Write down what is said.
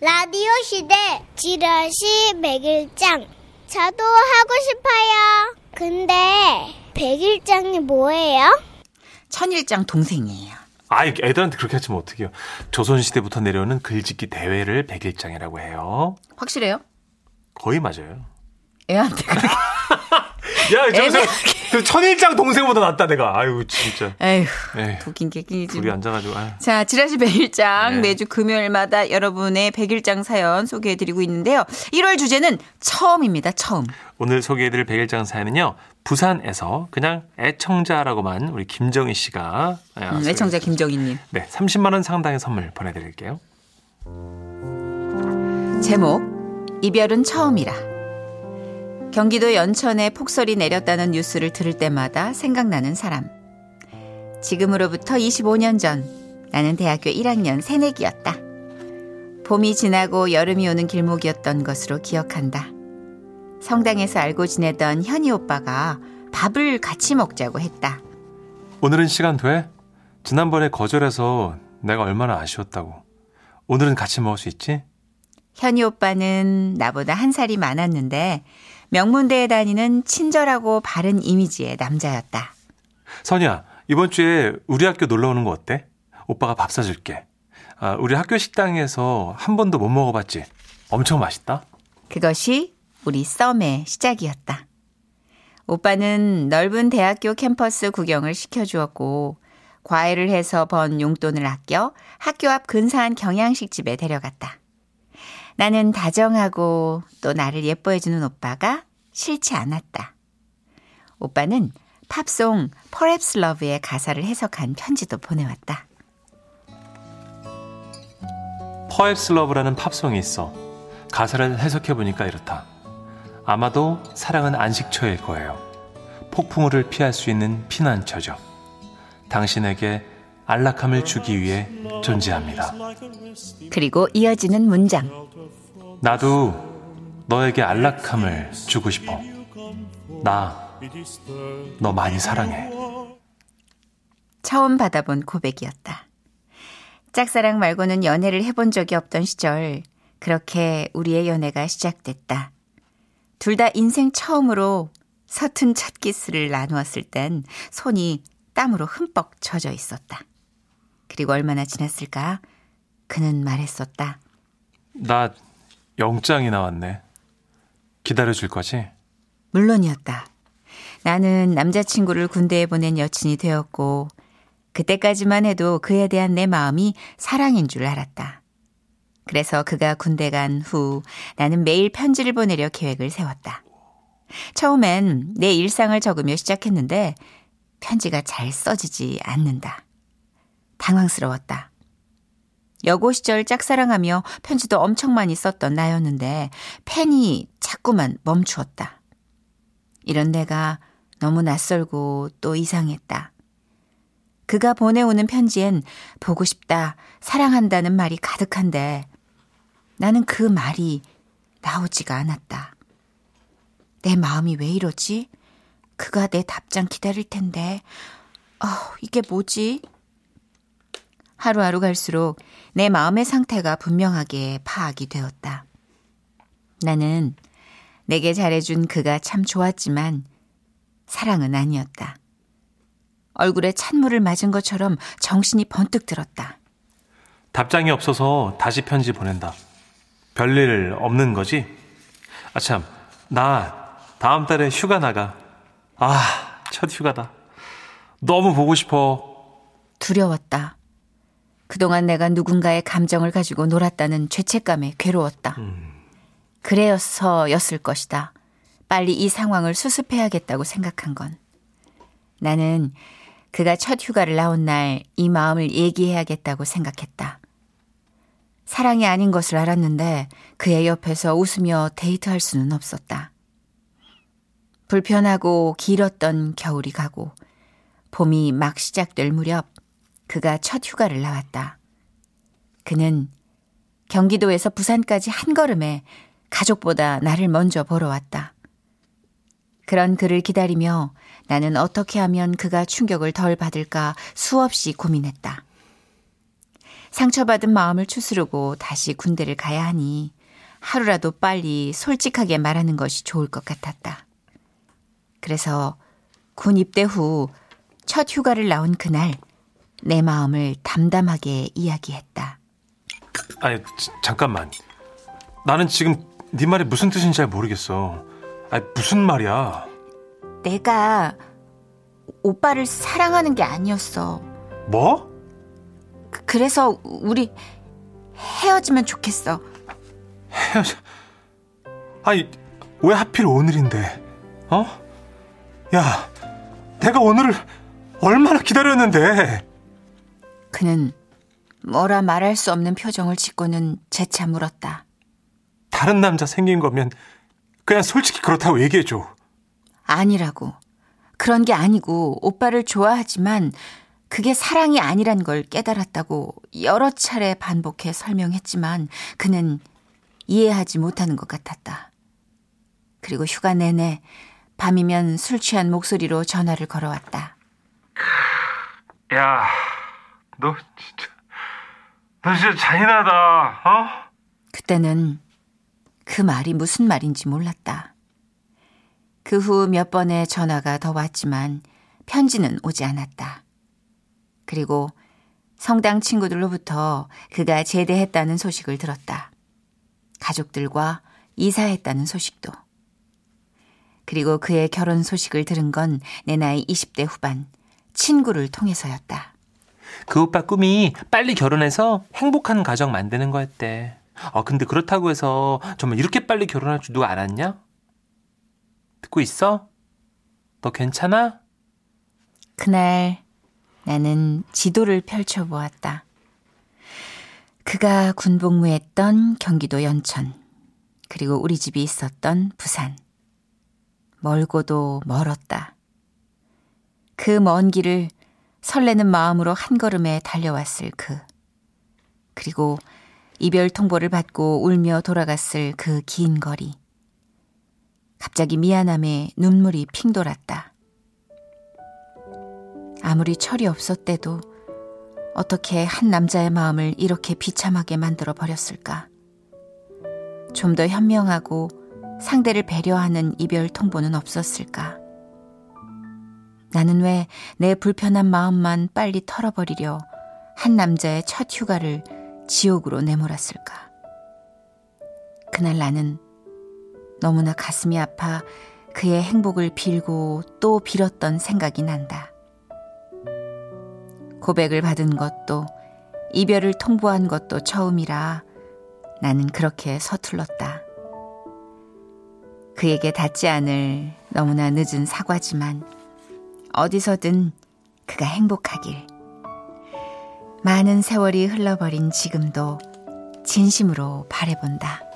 라디오 시대 지라시 백일장 저도 하고 싶어요. 근데 백일장이 뭐예요? 천일장 동생이에요. 아, 애들한테 그렇게 하시면 어떡해요. 조선시대부터 내려오는 글짓기 대회를 백일장이라고 해요. 확실해요? 거의 맞아요. 애한테 그렇게. 야, 저기서 그 천일장 동생보다 낫다, 내가. 아유, 진짜. 에휴, 에휴. 웃긴 개끼지. 둘이 앉아가지고, 아유. 자, 지라시 백일장 네. 매주 금요일마다 여러분의 백일장 사연 소개해드리고 있는데요. 1월 주제는 처음입니다. 처음. 오늘 소개해드릴 백일장 사연은요, 부산에서 그냥 애청자라고만 우리 김정희 씨가. 아, 음, 애청자 김정희님. 네, 30만 원 상당의 선물 보내드릴게요. 제목 이별은 처음이라 경기도 연천에 폭설이 내렸다는 뉴스를 들을 때마다 생각나는 사람 지금으로부터 25년 전 나는 대학교 1학년 새내기였다 봄이 지나고 여름이 오는 길목이었던 것으로 기억한다 성당에서 알고 지내던 현이 오빠가 밥을 같이 먹자고 했다 오늘은 시간 돼? 지난번에 거절해서 내가 얼마나 아쉬웠다고. 오늘은 같이 먹을 수 있지? 현이 오빠는 나보다 한 살이 많았는데 명문대에 다니는 친절하고 바른 이미지의 남자였다. 선이야, 이번 주에 우리 학교 놀러 오는 거 어때? 오빠가 밥 사줄게. 아, 우리 학교 식당에서 한 번도 못 먹어봤지? 엄청 맛있다? 그것이 우리 썸의 시작이었다. 오빠는 넓은 대학교 캠퍼스 구경을 시켜주었고 과외를 해서 번 용돈을 아껴 학교 앞 근사한 경양식집에 데려갔다. 나는 다정하고 또 나를 예뻐해주는 오빠가 싫지 않았다. 오빠는 팝송 Perhaps Love의 가사를 해석한 편지도 보내왔다. Perhaps Love라는 팝송이 있어. 가사를 해석해보니까 이렇다. 아마도 사랑은 안식처일 거예요. 폭풍우를 피할 수 있는 피난처죠. 당신에게 안락함을 주기 위해 존재합니다. 그리고 이어지는 문장. 나도 너에게 안락함을 주고 싶어. 나, 너 많이 사랑해. 처음 받아본 고백이었다. 짝사랑 말고는 연애를 해본 적이 없던 시절, 그렇게 우리의 연애가 시작됐다. 둘 다 인생 처음으로 서툰 첫 키스를 나누었을 땐 손이 땀으로 흠뻑 젖어 있었다. 그리고 얼마나 지났을까? 그는 말했었다. 나 영장이 나왔네. 기다려줄 거지? 물론이었다. 나는 남자친구를 군대에 보낸 여친이 되었고, 그때까지만 해도 그에 대한 내 마음이 사랑인 줄 알았다. 그래서 그가 군대 간 후 나는 매일 편지를 보내려 계획을 세웠다. 처음엔 내 일상을 적으며 시작했는데 편지가 잘 써지지 않는다. 당황스러웠다. 여고 시절 짝사랑하며 편지도 엄청 많이 썼던 나였는데 펜이 자꾸만 멈추었다. 이런 내가 너무 낯설고 또 이상했다. 그가 보내오는 편지엔 보고 싶다, 사랑한다는 말이 가득한데 나는 그 말이 나오지가 않았다. 내 마음이 왜 이러지? 그가 내 답장 기다릴 텐데. 아, 이게 뭐지? 하루하루 갈수록 내 마음의 상태가 분명하게 파악이 되었다. 나는 내게 잘해준 그가 참 좋았지만 사랑은 아니었다. 얼굴에 찬물을 맞은 것처럼 정신이 번뜩 들었다. 답장이 없어서 다시 편지 보낸다. 별일 없는 거지? 아 참, 나 다음 달에 휴가 나가. 아, 첫 휴가다. 너무 보고 싶어. 두려웠다. 그동안 내가 누군가의 감정을 가지고 놀았다는 죄책감에 괴로웠다. 그래서였을 것이다. 빨리 이 상황을 수습해야겠다고 생각한 건. 나는 그가 첫 휴가를 나온 날 이 마음을 얘기해야겠다고 생각했다. 사랑이 아닌 것을 알았는데 그의 옆에서 웃으며 데이트할 수는 없었다. 불편하고 길었던 겨울이 가고 봄이 막 시작될 무렵 그가 첫 휴가를 나왔다. 그는 경기도에서 부산까지 한 걸음에 가족보다 나를 먼저 보러 왔다. 그런 그를 기다리며 나는 어떻게 하면 그가 충격을 덜 받을까 수없이 고민했다. 상처받은 마음을 추스르고 다시 군대를 가야 하니 하루라도 빨리 솔직하게 말하는 것이 좋을 것 같았다. 그래서 군 입대 후 첫 휴가를 나온 그날 내 마음을 담담하게 이야기했다. 아니 지- 잠깐만. 나는 지금 네 말이 무슨 뜻인지 잘 모르겠어. 아니 무슨 말이야? 내가 오빠를 사랑하는 게 아니었어. 뭐? 그- 그래서 우리 헤어지면 좋겠어. 헤어져. 아니 왜 하필 오늘인데? 어? 야, 내가 오늘을 얼마나 기다렸는데. 그는 뭐라 말할 수 없는 표정을 짓고는 재차 물었다. 다른 남자 생긴 거면 그냥 솔직히 그렇다고 얘기해줘. 아니라고. 그런 게 아니고 오빠를 좋아하지만 그게 사랑이 아니란 걸 깨달았다고 여러 차례 반복해 설명했지만 그는 이해하지 못하는 것 같았다. 그리고 휴가 내내 밤이면 술 취한 목소리로 전화를 걸어왔다. 야, 너 진짜, 너 진짜 잔인하다, 어? 그때는 그 말이 무슨 말인지 몰랐다. 그 후 몇 번의 전화가 더 왔지만 편지는 오지 않았다. 그리고 성당 친구들로부터 그가 제대했다는 소식을 들었다. 가족들과 이사했다는 소식도. 그리고 그의 결혼 소식을 들은 건 내 나이 20대 후반 친구를 통해서였다. 그 오빠 꿈이 빨리 결혼해서 행복한 가정 만드는 거였대. 아, 근데 그렇다고 해서 정말 이렇게 빨리 결혼할 줄 누가 알았냐? 듣고 있어? 너 괜찮아? 그날 나는 지도를 펼쳐보았다. 그가 군복무했던 경기도 연천, 그리고 우리 집이 있었던 부산. 멀고도 멀었다. 그 먼 길을 설레는 마음으로 한 걸음에 달려왔을 그. 그리고 이별 통보를 받고 울며 돌아갔을 그 긴 거리. 갑자기 미안함에 눈물이 핑 돌았다. 아무리 철이 없었대도 어떻게 한 남자의 마음을 이렇게 비참하게 만들어 버렸을까? 좀 더 현명하고 상대를 배려하는 이별 통보는 없었을까? 나는 왜 내 불편한 마음만 빨리 털어버리려 한 남자의 첫 휴가를 지옥으로 내몰았을까? 그날 나는 너무나 가슴이 아파 그의 행복을 빌고 또 빌었던 생각이 난다. 고백을 받은 것도 이별을 통보한 것도 처음이라 나는 그렇게 서툴렀다. 그에게 닿지 않을 너무나 늦은 사과지만 어디서든 그가 행복하길. 많은 세월이 흘러버린 지금도 진심으로 바래본다.